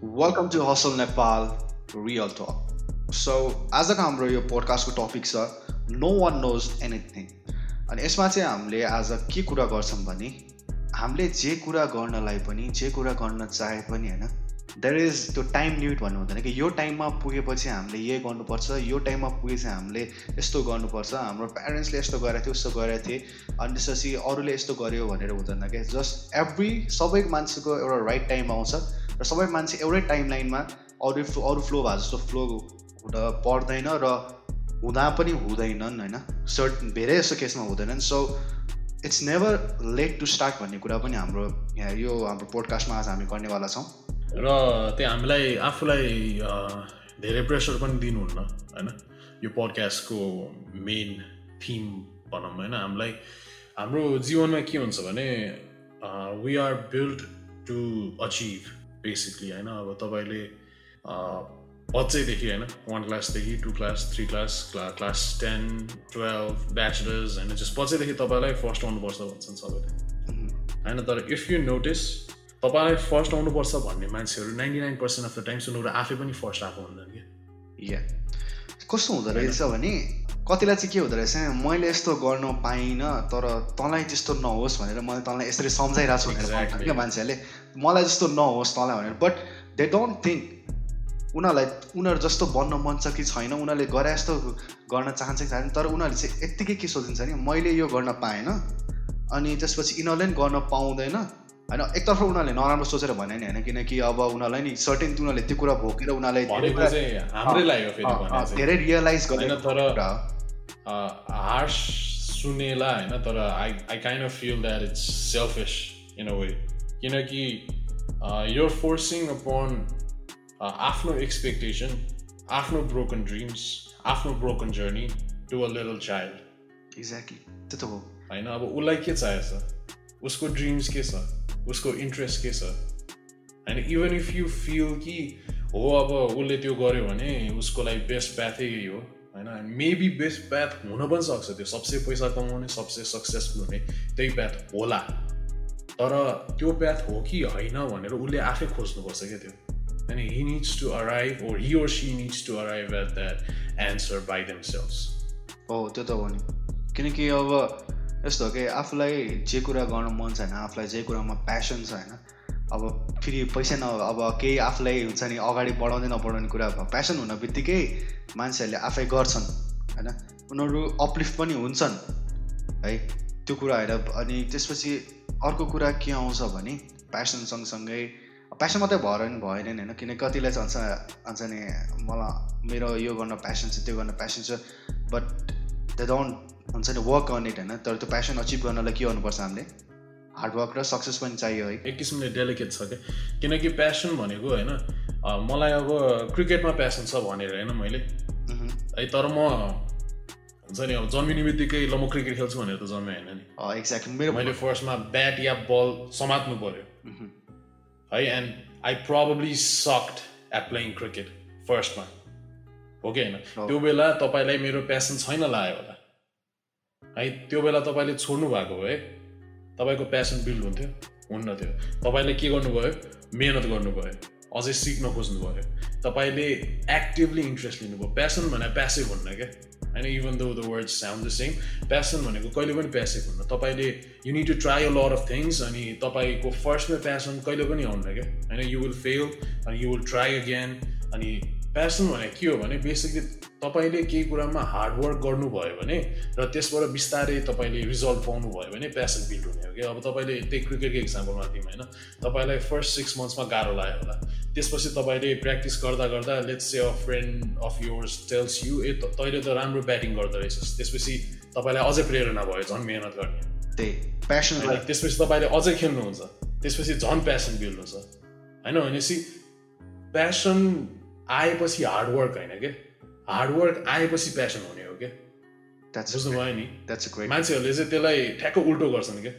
Welcome to hustle Nepal real talk so आजको हाम्रो यो पोडकास्टको टपिक छ नो वान नोज एनिथिङ अनि यसमा चाहिँ हामीले आज के कुरा गर्छौँ भने हामीले जे कुरा गर्नलाई पनि जे कुरा गर्न चाहे पनि होइन देयर इज त्यो टाइम लिमिट भन्नु हुँदैन कि यो टाइममा पुगेपछि हामीले यही गर्नुपर्छ यो टाइममा पुगेपछि हामीले यस्तो गर्नुपर्छ। हाम्रो प्यारेन्ट्सले यस्तो गरेको थियो उस्तो गरेको थिए। अनि त्यसपछि अरूले यस्तो गर्यो भनेर हुँदैन क्या जस्ट एभ्री सबै मान्छेको एउटा राइट टाइम आउँछ। र सबै मान्छे एउटै टाइम लाइनमा अरू फ्लो अरू फ्लो भए जस्तो फ्लो पर्दैन र हुँदा पनि हुँदैनन् होइन? सर्ट धेरै जस्तो केसमा हुँदैनन्। So it's never late to start भन्ने कुरा पनि हाम्रो यो हाम्रो पोडकास्टमा आज हामी गर्नेवाला छौँ। र त्यो हामीलाई आफूलाई धेरै प्रेसर पनि दिनुहुन्न होइन? यो पडकास्टको मेन थिम भनौँ होइन? हामीलाई हाम्रो जीवनमा के हुन्छ भने we are build to achieve basically होइन? अब तपाईँले बच्चैदेखि होइन? One क्लासदेखि to class three class class class ten twelve bachelors होइन? जस बच्चैदेखि तपाईँलाई फर्स्ट आउनुपर्छ भन्छन् सबैले। होइन? तर इफ यु नोटिस तपाईँलाई फर्स्ट आउनुपर्छ भन्ने मान्छेहरू ninety nine percent of the time उनीहरू आफै पनि फर्स्ट आएको हुँदैन कि या कस्तो हुँदो रहेछ भने कतिलाई चाहिँ के हुँदो रहेछ मैले यस्तो गर्न पाइनँ तर तँलाई त्यस्तो नहोस् भनेर मैले तँलाई यसरी सम्झाइरहेको छु भनेर क्या मान्छेहरूले। मलाई जस्तो नहोस् तँलाई भनेर। बट दे डोन्ट थिङ्क उनीहरूलाई उनीहरू जस्तो बन्न मन छ कि छैन उनीहरूले गरे जस्तो गर्न चाहन्छ कि छैन तर उनीहरूले चाहिँ यत्तिकै के सोचिन्छ नि मैले यो गर्न पाएन अनि त्यसपछि यिनीहरूले पनि गर्न पाउँदैन। होइन एकतर्फ उनीहरूले नराम्रो सोचेर भने नि होइन किनकि अब उनीहरूलाई नि सर्टेन उनीहरूले त्यो कुरा भोकेर उनीहरूले धेरै रियलाइज गरेन तर हार्स सुनेला होइन तर I I kind of feel that it's selfish in a way किनकि यो फोर्सिङ अपन आफ्नो एक्सपेक्टेसन आफ्नो ब्रोकन ड्रिम्स आफ्नो broken journey to a little child exactly त्यो त हो। होइन अब उसलाई के चाहिएछ उसको ड्रिम्स के छ? उसको इन्ट्रेस्ट के छ होइन इभन इफ यु फिल कि हो अब उसले त्यो गर्यो भने उसको लागि बेस्ट प्याथै यही हो। होइन? मेबी बेस्ट प्याथ हुन पनि सक्छ त्यो। सबसे पैसा कमाउने सबसे सक्सेसफुल हुने त्यही प्याथ होला। तर त्यो प्याथ हो कि होइन भनेर उसले आफै खोज्नुपर्छ क्या त्यो। अनि he needs to arrive or he or she needs to arrive at that answer by themselves हो त्यो त हो नि। किनकि अब यस्तो हो कि आफूलाई जे कुरा गर्नु मन छ होइन आफूलाई जे कुरामा प्यासन छ होइन अब फेरि पैसा न अब केही आफूलाई हुन्छ नि अगाडि बढाउँदै नबढाउने कुरा प्यासन हुन बित्तिकै मान्छेहरूले आफै गर्छन् होइन? उनीहरू अपलिफ्ट पनि हुन्छन् है? त्यो कुराहरू अनि त्यसपछि अर्को कुरा के आउँछ भने प्यासन सँगसँगै प्यासन मात्रै भएर नि भएन नि होइन? किनकि कतिलाई चाहिँ हुन्छ नि मलाई मेरो यो गर्न प्यासन छ त्यो गर्न प्यासन छ बट द डोन्ट हुन्छ नि वर्क गर्न इट होइन तर त्यो प्यासन अचिभ गर्नलाई के गर्नुपर्छ हामीले? हार्डवर्क र सक्सेस पनि चाहियो है। एक किसिमले डेलिकेट छ क्या। किनकि प्यासन भनेको होइन मलाई अब क्रिकेटमा प्यासन छ भनेर होइन मैले। है तर म हुन्छ नि अब जन्मिने बित्तिकै ल म क्रिकेट खेल्छु भनेर त जन्मे होइन नि। एक्ज्याक्टली मेरो मैले फर्स्टमा ब्याट या बल समात्नु पऱ्यो है and I probably sucked at playing cricket फर्स्टमा हो कि होइन? त्यो बेला तपाईँलाई मेरो प्यासन छैन लाग्यो होला। है त्यो बेला तपाईँले छोड्नु भएको है? तपाईँको प्यासन बिल्ड हुन्थ्यो हुन्न थियो। तपाईँले के गर्नुभयो? मिहिनेत गर्नुभयो अझै सिक्न खोज्नु भयो तपाईँले एक्टिभली इन्ट्रेस्ट लिनुभयो। प्यासन भने प्यासिभ हुन्न क्या? होइन even though the word sound the same passion भनेको कहिले पनि प्यासिभ हुन्न। तपाईँले you need to try a lot of things अनि तपाईँको फर्स्टमा प्यासन कहिले पनि आउन्न क्या? होइन यु विल फेल अनि यु विल ट्राई अगेन अनि प्यासन भनेको के हो भने बेसिकली तपाईँले केही कुरामा हार्डवर्क गर्नुभयो भने र त्यसबाट बिस्तारै तपाईँले रिजल्ट पाउनुभयो भने प्यासन बिल्ड हुने हो कि अब तपाईँले त्यही क्रिकेटको इक्जाम्पलमा दिउँ होइन तपाईँलाई फर्स्ट सिक्स मन्थ्समा गाह्रो लाग्यो होला। त्यसपछि तपाईँले प्र्याक्टिस गर्दा गर्दा let's say a friend of yours tells you ए तैँले त राम्रो ब्याटिङ गर्दो रहेछस्। त्यसपछि तपाईँलाई अझै प्रेरणा भयो झन् मेहनत गर्ने। त्यही प्यासन त्यसपछि तपाईँले अझै खेल्नुहुन्छ। त्यसपछि झन् प्यासन बिल्ड हुन्छ। होइन भनेपछि प्यासन आएपछि हार्डवर्क होइन क्या हार्डवर्क आएपछि प्यासन हुने हो क्या बुझ्नुभयो नि? मान्छेहरूले चाहिँ त्यसलाई ठ्याक्क उल्टो गर्छन् क्या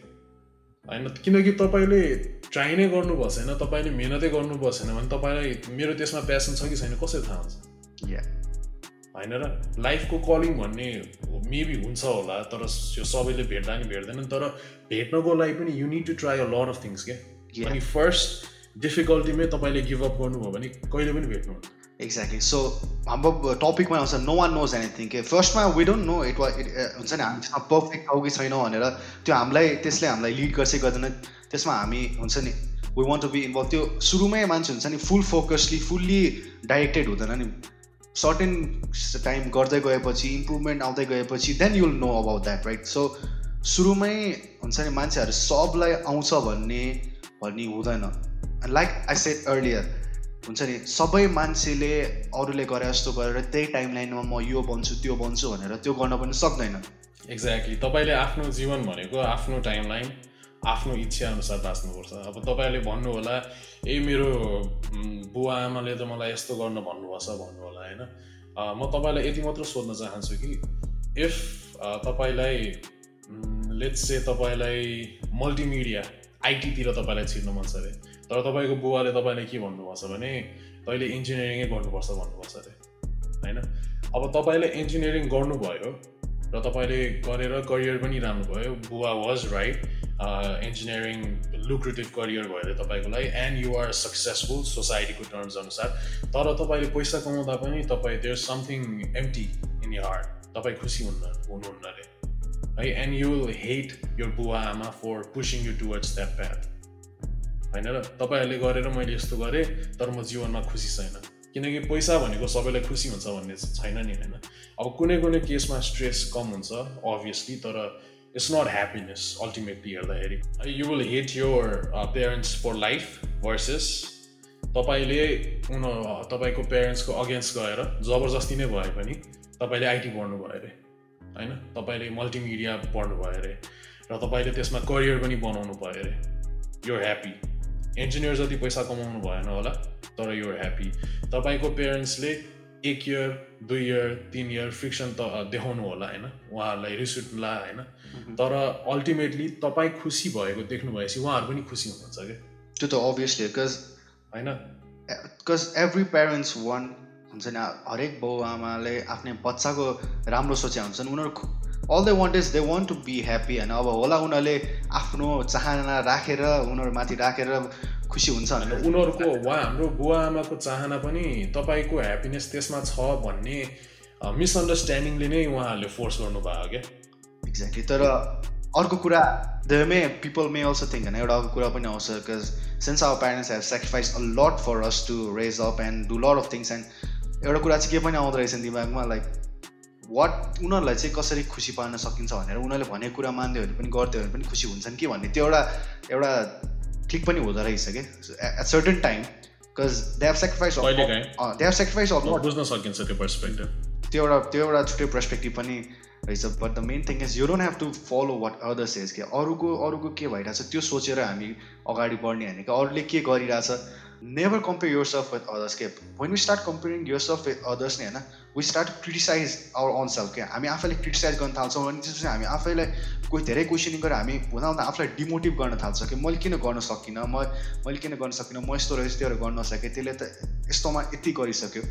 होइन किनकि तपाईँले ट्राई नै गर्नुभएको छैन तपाईँले मिहिनेतै गर्नुभएको छैन भने तपाईँलाई मेरो त्यसमा प्यासन छ कि छैन कसरी थाहा हुन्छ? होइन र? लाइफको कलिङ भन्ने मेबी हुन्छ होला तर यो सबैले भेट्दा नि भेट्दैनन् तर भेट्नको लागि पनि you need to try a lot of things क्या अनि फर्स्ट डिफिकल्टीमै तपाईँले गिभअप गर्नुभयो भने कहिले पनि भेट्नु एक्ज्याक्टली सो हाम्रो टपिकमा आउँछ नो वान नोज एनिथिङ के फर्स्टमा वी डोन्ट नो इट वा हुन्छ नि हामी पर्फेक्ट हो कि छैन भनेर त्यो हामीलाई त्यसले हामीलाई लिड गर्छै गर्दैन त्यसमा हामी हुन्छ नि we want to be involve त्यो सुरुमै मान्छे हुन्छ नि फुल फोकसली फुल्ली डाइरेक्टेड हुँदैन नि. सर्टेन टाइम गर्दै गएपछि इम्प्रुभमेन्ट आउँदै गएपछि then you'll know about that right so सुरुमै हुन्छ नि मान्छेहरू सबलाई आउँछ भन्ने भन्ने हुँदैन. लाइक आई सेट अर्लियर हुन्छ नि सबै मान्छेले अरूले गरे जस्तो गरेर त्यही टाइम लाइनमा म यो बन्छु त्यो बन्छु भनेर त्यो गर्न पनि सक्दैन। एक्ज्याक्टली तपाईँले आफ्नो जीवन भनेको आफ्नो टाइम लाइन आफ्नो इच्छा अनुसार बाँच्नुपर्छ। अब तपाईँले भन्नु होला ए मेरो बुवा आमाले त मलाई यस्तो गर्न भन्नुभएछ भन्नु होला होइन म तपाईँलाई यति मात्र सोध्न चाहन्छु कि इफ तपाईँलाई लेट्स से तपाईँलाई मल्टिमिडिया आइटीतिर तपाईँलाई छिर्नु मन छ अरे तर तपाईँको बुवाले तपाईँले के भन्नुभएको छ भने तैँले इन्जिनियरिङै गर्नुपर्छ भन्नुभएको छ अरे। होइन? अब तपाईँले इन्जिनियरिङ गर्नुभयो र तपाईँले गरेर करियर पनि राम्रो भयो बुवा was right engineering lucrative career भयो अरे तपाईँको लागि एन्ड यु आर सक्सेसफुल सोसाइटीको टर्म्स अनुसार। तर तपाईँले पैसा कमाउँदा पनि तपाईँ there something empty in your heart तपाईँ खुसी हुन्न हुनुहुन्न अरे। है and you will hate your बुवा आमा for pushing you towards that path होइन र तपाईँहरूले गरेर मैले यस्तो गरेँ तर म जीवनमा खुसी छैन। किनकि पैसा भनेको सबैलाई खुसी हुन्छ भन्ने छैन नि होइन। अब कुनै कुनै केसमा स्ट्रेस कम हुन्छ अभियसली तर इट्स नट ह्याप्पिनेस अल्टिमेटली हेर्दाखेरि। You will hate your parents for life versus तपाईँले उन तपाईँको पेरेन्ट्सको अगेन्स्ट गएर जबरजस्ती नै भए पनि तपाईँले आइटी पढ्नु भयो अरे होइन? तपाईँले मल्टिमिडिया पढ्नु भयो अरे र तपाईँले त्यसमा करियर पनि बनाउनु भयो अरे। यो ह्याप्पी इन्जिनियर जति पैसा कमाउनु भएन होला। तर युआर ह्याप्पी तपाईँको पेरेन्ट्सले एक इयर दुई इयर तिन इयर फ्रिक्सन त देखाउनु होला होइन? उहाँहरूलाई रिस उठ्ला होइन? तर अल्टिमेटली तपाईँ खुसी भएको देख्नु भएपछि उहाँहरू पनि खुसी हुनुहुन्छ क्या? त्यो त अभियसली बिकज होइन? बिकज एभ्री प्यारेन्ट्स वान हुन्छ नि हरेक बाउ आमाले आफ्नै बच्चाको राम्रो सोचे हुन्छन्। उनीहरू all they want is they want to be happy होइन अब होला उनीहरूले आफ्नो चाहना राखेर उनीहरू माथि राखेर खुसी हुन्छ भनेर। उनीहरूको वा हाम्रो बुवा आमाको चाहना पनि तपाईँको ह्याप्पिनेस त्यसमा छ भन्ने मिसअन्डरस्ट्यान्डिङले नै उहाँहरूले फोर्स गर्नुभयो क्या। एक्ज्याक्टली तर अर्को कुरा the may people may also think होइन एउटा अर्को कुरा पनि आउँछ because since our parents have sacrifice a lot for us to raise up and do lot of things and एउटा कुरा चाहिँ के पनि आउँदो रहेछ दिमागमा लाइक वाट उनीहरूलाई चाहिँ कसरी खुसी पार्न सकिन्छ भनेर उनीहरूले भनेको कुरा मान्दै भने पनि गर्थ्यो भने पनि खुसी हुन्छन् कि भन्ने त्यो एउटा एउटा क्लिक पनि हुँदो रहेछ कि? At certain time because they have sacrifice they have sacrifice बुझ्न सकिन्छ त्यो पर्सपेक्टिभ त्यो एउटा त्यो एउटा छुट्टै पर्सपेक्टिभ पनि रहेछ but the main thing is you don't have to follow what others as के? अरूको अरूको के भइरहेछ त्यो सोचेर हामी अगाडि बढ्ने होइन कि? अरूले के गरिरहेछ? Never compare yourself with others के? When we start comparing yourself with others नै होइन we start criticize our own self क्या हामी आफैले क्रिटिसाइज गर्न थाल्छौँ अनि त्यसपछि हामी आफैलाई कोही धेरै क्वेसनिङ गरेर हामी हुँदा हुँदा आफूलाई डिमोटिभ गर्न थाल्छ। कि मैले किन गर्न सकिनँ? म मैले किन गर्न सकिनँ? म यस्तो रहेछ त्योहरू गर्न नसकेँ त्यसले त यस्तोमा यति गरिसक्यो।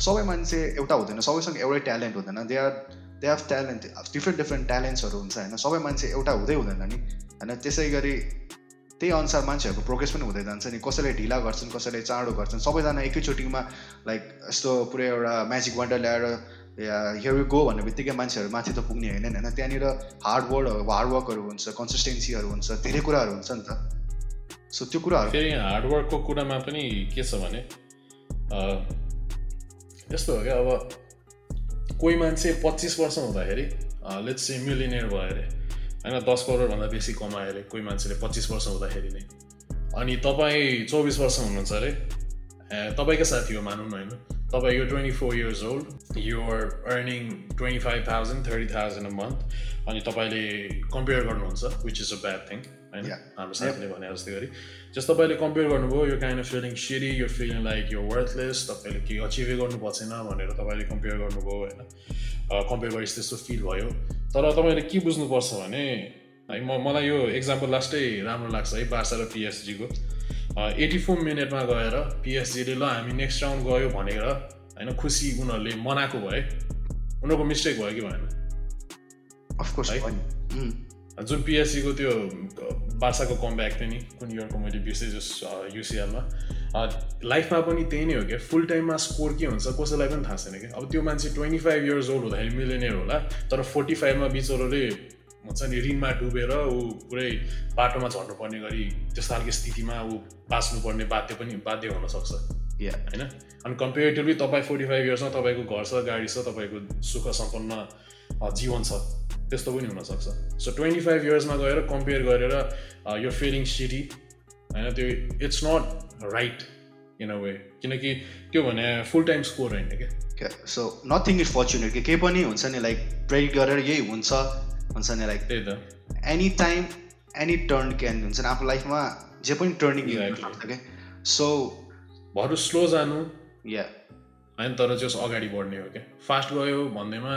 सबै मान्छे एउटा हुँदैन सबैसँग एउटै ट्यालेन्ट हुँदैन। They are they have talent different different ट्यालेन्ट्सहरू हुन्छ होइन? सबै मान्छे एउटा हुँदै हुँदैन नि। होइन त्यसै गरी त्यही अनुसार मान्छेहरूको प्रोग्रेस पनि हुँदै जान्छ नि। कसैले ढिला गर्छन् कसैले चाँडो गर्छन्। सबैजना एकैचोटिमा लाइक यस्तो पुरै एउटा म्याजिक वान्डर ल्याएर या हियर गो भन्ने बित्तिकै मान्छेहरू माथि त पुग्ने होइन होइन? त्यहाँनिर हार्ड वर्ड हार्डवर्कहरू हुन्छ कन्सिस्टेन्सीहरू हुन्छ धेरै कुराहरू हुन्छ नि त। सो त्यो कुराहरू फेरि हार्डवर्कको कुरामा पनि के छ भने यस्तो हो क्या अब कोही मान्छे पच्चिस वर्ष हुँदाखेरि लेट्स मिलिनियर भयो अरे होइन दस करोडभन्दा बेसी कमायो अरे कोही मान्छेले पच्चिस वर्ष हुँदाखेरि नै। अनि तपाईँ चौबिस वर्ष हुनुहुन्छ अरे? तपाईँकै साथी हो मानौँ न होइन। तपाईँ यो twenty four years old you're earning twenty five thousand thirty thousand a month अनि तपाईँले कम्पेयर गर्नुहुन्छ which is a bad thing होइन हाम्रो साथीले भने जस्तै गरी जस्तो तपाईँले कम्पेयर गर्नुभयो यो काइन्ड अफ फिलिङ सिडी यो फिलिङ लाइक यो वर्थलेस तपाईँले केही अचिभै गर्नु छैन भनेर तपाईँले कम्पेयर गर्नुभयो होइन? कम्पेयर गरेपछि त्यस्तो फिल भयो। तर तपाईँले के बुझ्नुपर्छ भने है म मलाई यो एक्जाम्पल लास्टै राम्रो लाग्छ है बार्सा र पिएसजीको एटी फोर मिनटमा गएर पिएसजीले ल हामी नेक्स्ट राउन्ड गयो भनेर होइन खुसी उनीहरूले मनाएको भए उनीहरूको मिस्टेक भयो कि भएन? अफकोर्स है? जुन पिएससीको त्यो बार्साको कमब्याक थियो नि कुन इयरको मैले बिर्सेँ जस युसिएलमा लाइफमा पनि त्यही नै हो क्या फुल टाइममा स्कोर के हुन्छ कसैलाई पनि थाहा छैन क्या अब त्यो मान्छे ट्वेन्टी फाइभ इयर्स ओल्ड हुँदाखेरि मिलेनियर होला तर फोर्टी फाइभमा बिचरोले हुन्छ नि ऋणमा डुबेर ऊ पुरै बाटोमा झर्नुपर्ने गरी त्यस्तो खालको स्थितिमा ऊ बाँच्नुपर्ने बाध्य पनि बाध्य हुनसक्छ होइन अनि कम्पेरिटिभली तपाईँ फोर्टी फाइभ इयर्समा तपाईँको घर छ गाडी छ तपाईँको सुख सम्पन्न जीवन छ त्यस्तो पनि हुनसक्छ सो ट्वेन्टी फाइभ इयर्समा गएर कम्पेयर गरेर यो फिलिङ सिटी होइन त्यो it's not right in a way किनकि त्यो भने फुल टाइम स्कोर होइन क्या। सो नथिङ इज फर्चुनेट कि केही पनि हुन्छ नि लाइक प्रेडिक्ट गरेर यही हुन्छ हुन्छ नि लाइक त्यही त। Any time any turn can हुन्छ नि आफ्नो लाइफमा जे पनि टर्निङ सक्छ क्या सो भरु स्लो जानु। या होइन तर जस अगाडि बढ्ने हो क्या। फास्ट गयो भन्दैमा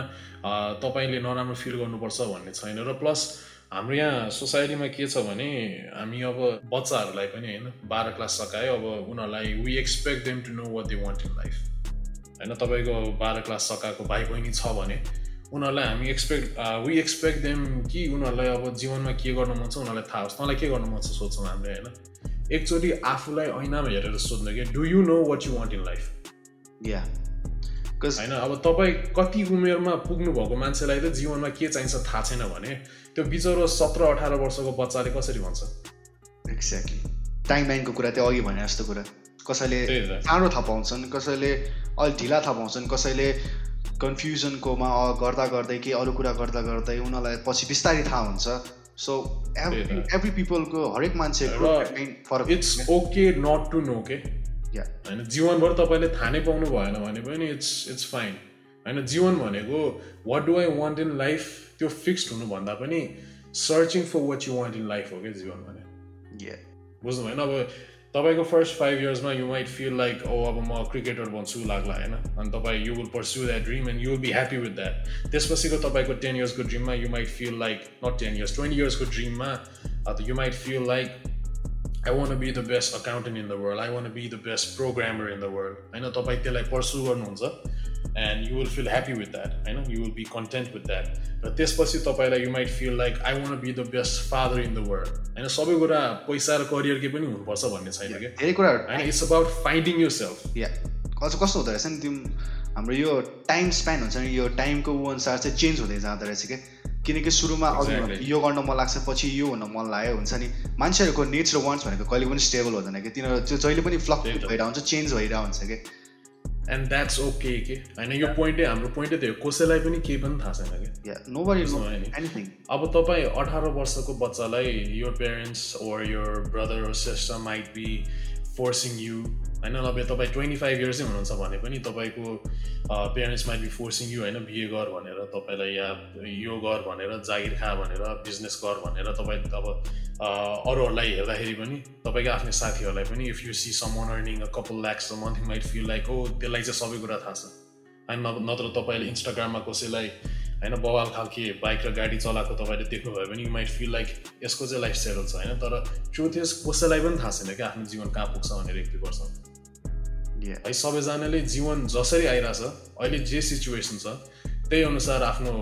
तपाईँले नराम्रो फिल गर्नुपर्छ भन्ने छैन र प्लस हाम्रो यहाँ सोसाइटीमा के छ भने हामी अब बच्चाहरूलाई पनि होइन बाह्र क्लास सकायो अब उनीहरूलाई we expect them to know what they want in life होइन तपाईँको बाह्र क्लास सकाएको भाइ बहिनी छ भने उनीहरूलाई हामी एक्सपेक्ट वी एक्सपेक्ट देम कि उनीहरूलाई अब जीवनमा के गर्नु मन छ उनीहरूलाई थाहा होस्। तँलाई के गर्नु मन छ सोध्छौँ हामीले होइन। एकचोटि आफूलाई ऐनामा हेरेर सोध्नु कि do you know what you want in life yeah. होइन अब तपाईँ कति उमेरमा पुग्नु भएको मान्छेलाई त जीवनमा के चाहिन्छ थाहा छैन भने त्यो बिचरो सत्र अठार वर्षको बच्चाले कसरी भन्छ? एक्ज्याक्टली टाइम लाइनको कुरा त्यो अघि भने जस्तो कुरा। कसैले चाँडो थाहा पाउँछन् कसैले अलिक ढिला थाहा पाउँछन् कसैले कन्फ्युजनकोमा गर्दा गर्दै के अरू कुरा गर्दा गर्दै उनीहरूलाई पछि बिस्तारै थाहा हुन्छ। सो एभ्री एभ्री पिपलको हरेक मान्छेको it's okay not to know के होइन जीवनभर तपाईँले थाहा नै पाउनु भएन भने पनि इट्स इट्स फाइन होइन जीवन भनेको what do I want in life त्यो फिक्स्ड हुनुभन्दा पनि searching for what you want in life हो क्या जीवन भने। बुझ्नु भएन? अब तपाईँको फर्स्ट फाइभ इयर्समा you might feel like oh अब म क्रिकेटर बन्छु लाग्ला होइन? अनि तपाईँ you will pursue that dream and you will be happy with that त्यसपछिको तपाईँको टेन इयर्सको ड्रिममा you might feel like not ten years twenty इयर्सको ड्रिममा you might feel like I wanna be the best accountant in the world I wanna be the best programmer in the world होइन तपाईँ त्यसलाई pursue गर्नुहुन्छ and you will feel happy with that होइन you will be content with that र त्यसपछि तपाईँलाई you might feel like I wanna be the best father in the world होइन सबै कुरा पैसा र करियर के पनि हुनुपर्छ भन्ने छैन क्या? धेरै कुराहरू होइन it's about finding yourself yeah अझ कस्तो हुँदो रहेछ नि त्यो हाम्रो यो टाइम स्पेन हुन्छ नि यो टाइमको अनुसार चाहिँ चेन्ज हुँदै जाँदो रहेछ क्या? किनकि सुरुमा अघि यो गर्न मन लाग्छ पछि यो हुन मन लाग्यो हुन्छ नि। मान्छेहरूको नेचर वान्ट्स भनेको कहिले पनि स्टेबल हुँदैन कि। तिनीहरू त्यो जहिले पनि फ्लक्चुएट भइरहेको हुन्छ चेन्ज भइरहेको हुन्छ कि। एन्ड द्याट्स ओके के। होइन यो पोइन्टै हाम्रो पोइन्टै थियो कसैलाई पनि केही पनि थाहा छैन कि। नो एनिथिङ अब तपाईँ अठार वर्षको बच्चालाई यो पेरेन्ट्स ओर यो brother sister might be forcing you होइन नभए तपाईँ ट्वेन्टी फाइभ इयर्सै हुनुहुन्छ भने पनि तपाईँको parents might be forcing you होइन बिए गर भनेर तपाईँलाई या यो गर भनेर जागिर खा भनेर बिजनेस गर भनेर तपाईँ अब अरूहरूलाई हेर्दाखेरि पनि तपाईँको आफ्नै साथीहरूलाई पनि if you see some earning a couple lakhs a month might feel like हो त्यसलाई चाहिँ सबै कुरा थाहा छ। होइन नत्र तपाईँले इन्स्टाग्राममा कसैलाई होइन बवाल खालके बाइक र गाडी चलाएको तपाईँले देख्नुभयो भने यु माइट फिल लाइक यसको चाहिँ लाइफ स्टाइल छ होइन? तर ट्रुथ यस कसैलाई पनि थाहा छैन क्या आफ्नो जीवन कहाँ पुग्छ भनेर एक दुई वर्ष। है सबैजनाले जीवन जसरी आइरहेछ अहिले जे सिचुएसन छ त्यही अनुसार आफ्नो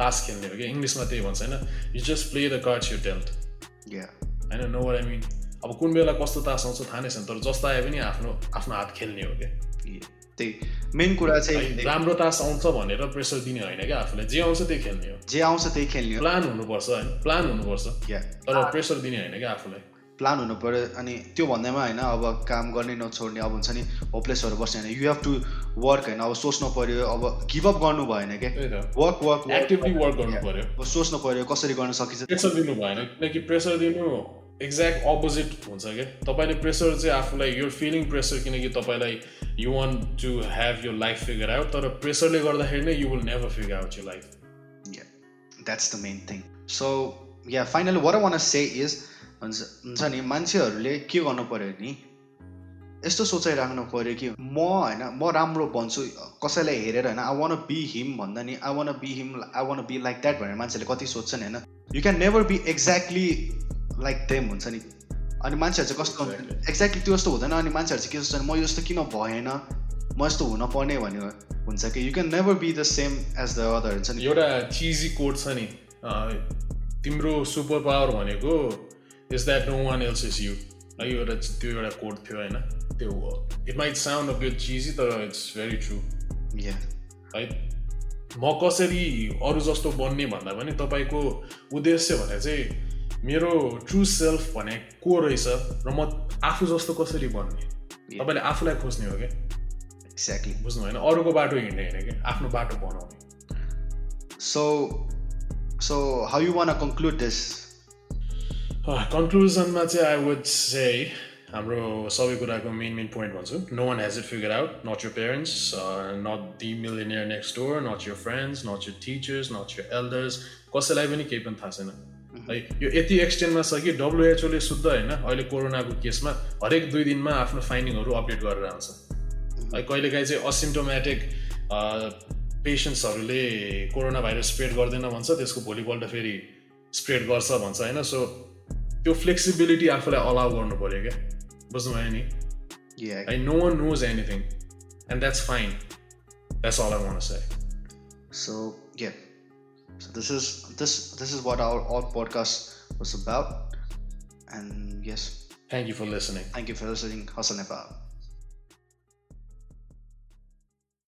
तास खेल्ने हो कि। इङ्ग्लिसमा त्यही भन्छ होइन? You just play the cards you dealt होइन नो आई मिन अब कुन बेला कस्तो तास आउँछ थाहा नै छैन तर जस्तो आयो पनि आफ्नो आफ्नो हात खेल्ने हो क्या त्यही। मेन कुरा चाहिँ राम्रो तास आउँछ भनेर प्रेसर दिने होइन क्या आफूलाई। जे आउँछ त्यही खेल्ने हो। जे आउँछ त्यही खेल्ने हो। प्लान हुनुपर्छ होइन। प्लान हुनुपर्छ। तर प्रेसर दिने होइन क्या आफूलाई। प्लान हुनु पऱ्यो अनि त्यो भन्दैमा होइन अब काम गर्ने नछोड्ने अब हुन्छ नि होपलेसहरू बस्ने होइन। यु हेभ टु वर्क होइन। अब सोच्नु पऱ्यो अब गिभअप गर्नु भएन क्या वर्क वर्क एक्टिभली वर्क गर्नु पऱ्यो। सोच्नु पऱ्यो कसरी गर्न सकिन्छ। प्रेसर दिनु भएन। किनकि प्रेसर दिनु एक्ज्याक्ट अपोजिट हुन्छ क्या तपाईँले प्रेसर चाहिँ आफूलाई यो फिलिङ प्रेसर किनकि तपाईँलाई यु वान्ट टु हेभ यो लाइफ फिगर आउट तर प्रेसरले गर्दाखेरि नै you will never figure out you life that's the main thing so yeah finally what wanna say is हुन्छ हुन्छ नि मान्छेहरूले के गर्नु पऱ्यो नि? यस्तो सोचाइराख्नु पऱ्यो कि म होइन म राम्रो भन्छु कसैलाई हेरेर होइन आई वान बी हिम भन्दा नि I wanna be him I wanna be like that भनेर मान्छेले कति सोध्छन् होइन? You can never be exactly like them हुन्छ नि। अनि मान्छेहरू चाहिँ कस्तो एक्ज्याक्टली त्यो जस्तो हुँदैन अनि मान्छेहरू चाहिँ के सोच्छ म यस्तो किन भएन? म यस्तो हुन पर्ने भन्ने हुन्छ कि? You can never be the same as the other हुन्छ नि। एउटा चिजी कोड छ नि तिम्रो सुपर पावर भनेको is that no one else is you है एउटा त्यो एउटा कोड थियो होइन? त्यो it might sound of bit cheesy तर इट्स भेरी ट्रु है म कसरी अरू जस्तो बन्ने भन्दा पनि तपाईँको उद्देश्य भने चाहिँ मेरो ट्रु सेल्फ भने को रहेछ र म आफू जस्तो कसरी बन्ने? तपाईँले आफूलाई खोज्ने हो क्या? एक्ज्याक्टली बुझ्नु होइन? अरूको बाटो हिँड्ने होइन क्या? आफ्नो बाटो बनाउने। So so how you wanna conclude this कन्क्लुजनमा चाहिँ आई वुड से हाम्रो सबै कुराको मेन मेन पोइन्ट भन्छु। No one has it figure out not your parents not the millionaire next door not your friends not your teachers not your elders कसैलाई पनि केही पनि थाहा छैन। है। यो यति एक्सटेन्डमा छ कि डब्लुएचओले शुद्ध होइन अहिले कोरोनाको केसमा हरेक दुई दिनमा आफ्नो फाइन्डिङहरू अपडेट गरेर आउँछ। है कहिलेकाहीँ चाहिँ असिम्टोमेटिक पेसेन्ट्सहरूले कोरोना भाइरस स्प्रेड गर्दैन भन्छ त्यसको भोलिपल्ट फेरि स्प्रेड गर्छ भन्छ होइन? सो त्यो फ्लेक्सिबिलिटी आफूलाई अलाउ गर्नु पऱ्यो क्या। बुझ्नुभयो नि? I no one knows anything and that's fine that's all I wanna say so yeah. So this is this this is what our all podcast was about. And yes. Thank you for listening. Thank you for listening. Hustle nepal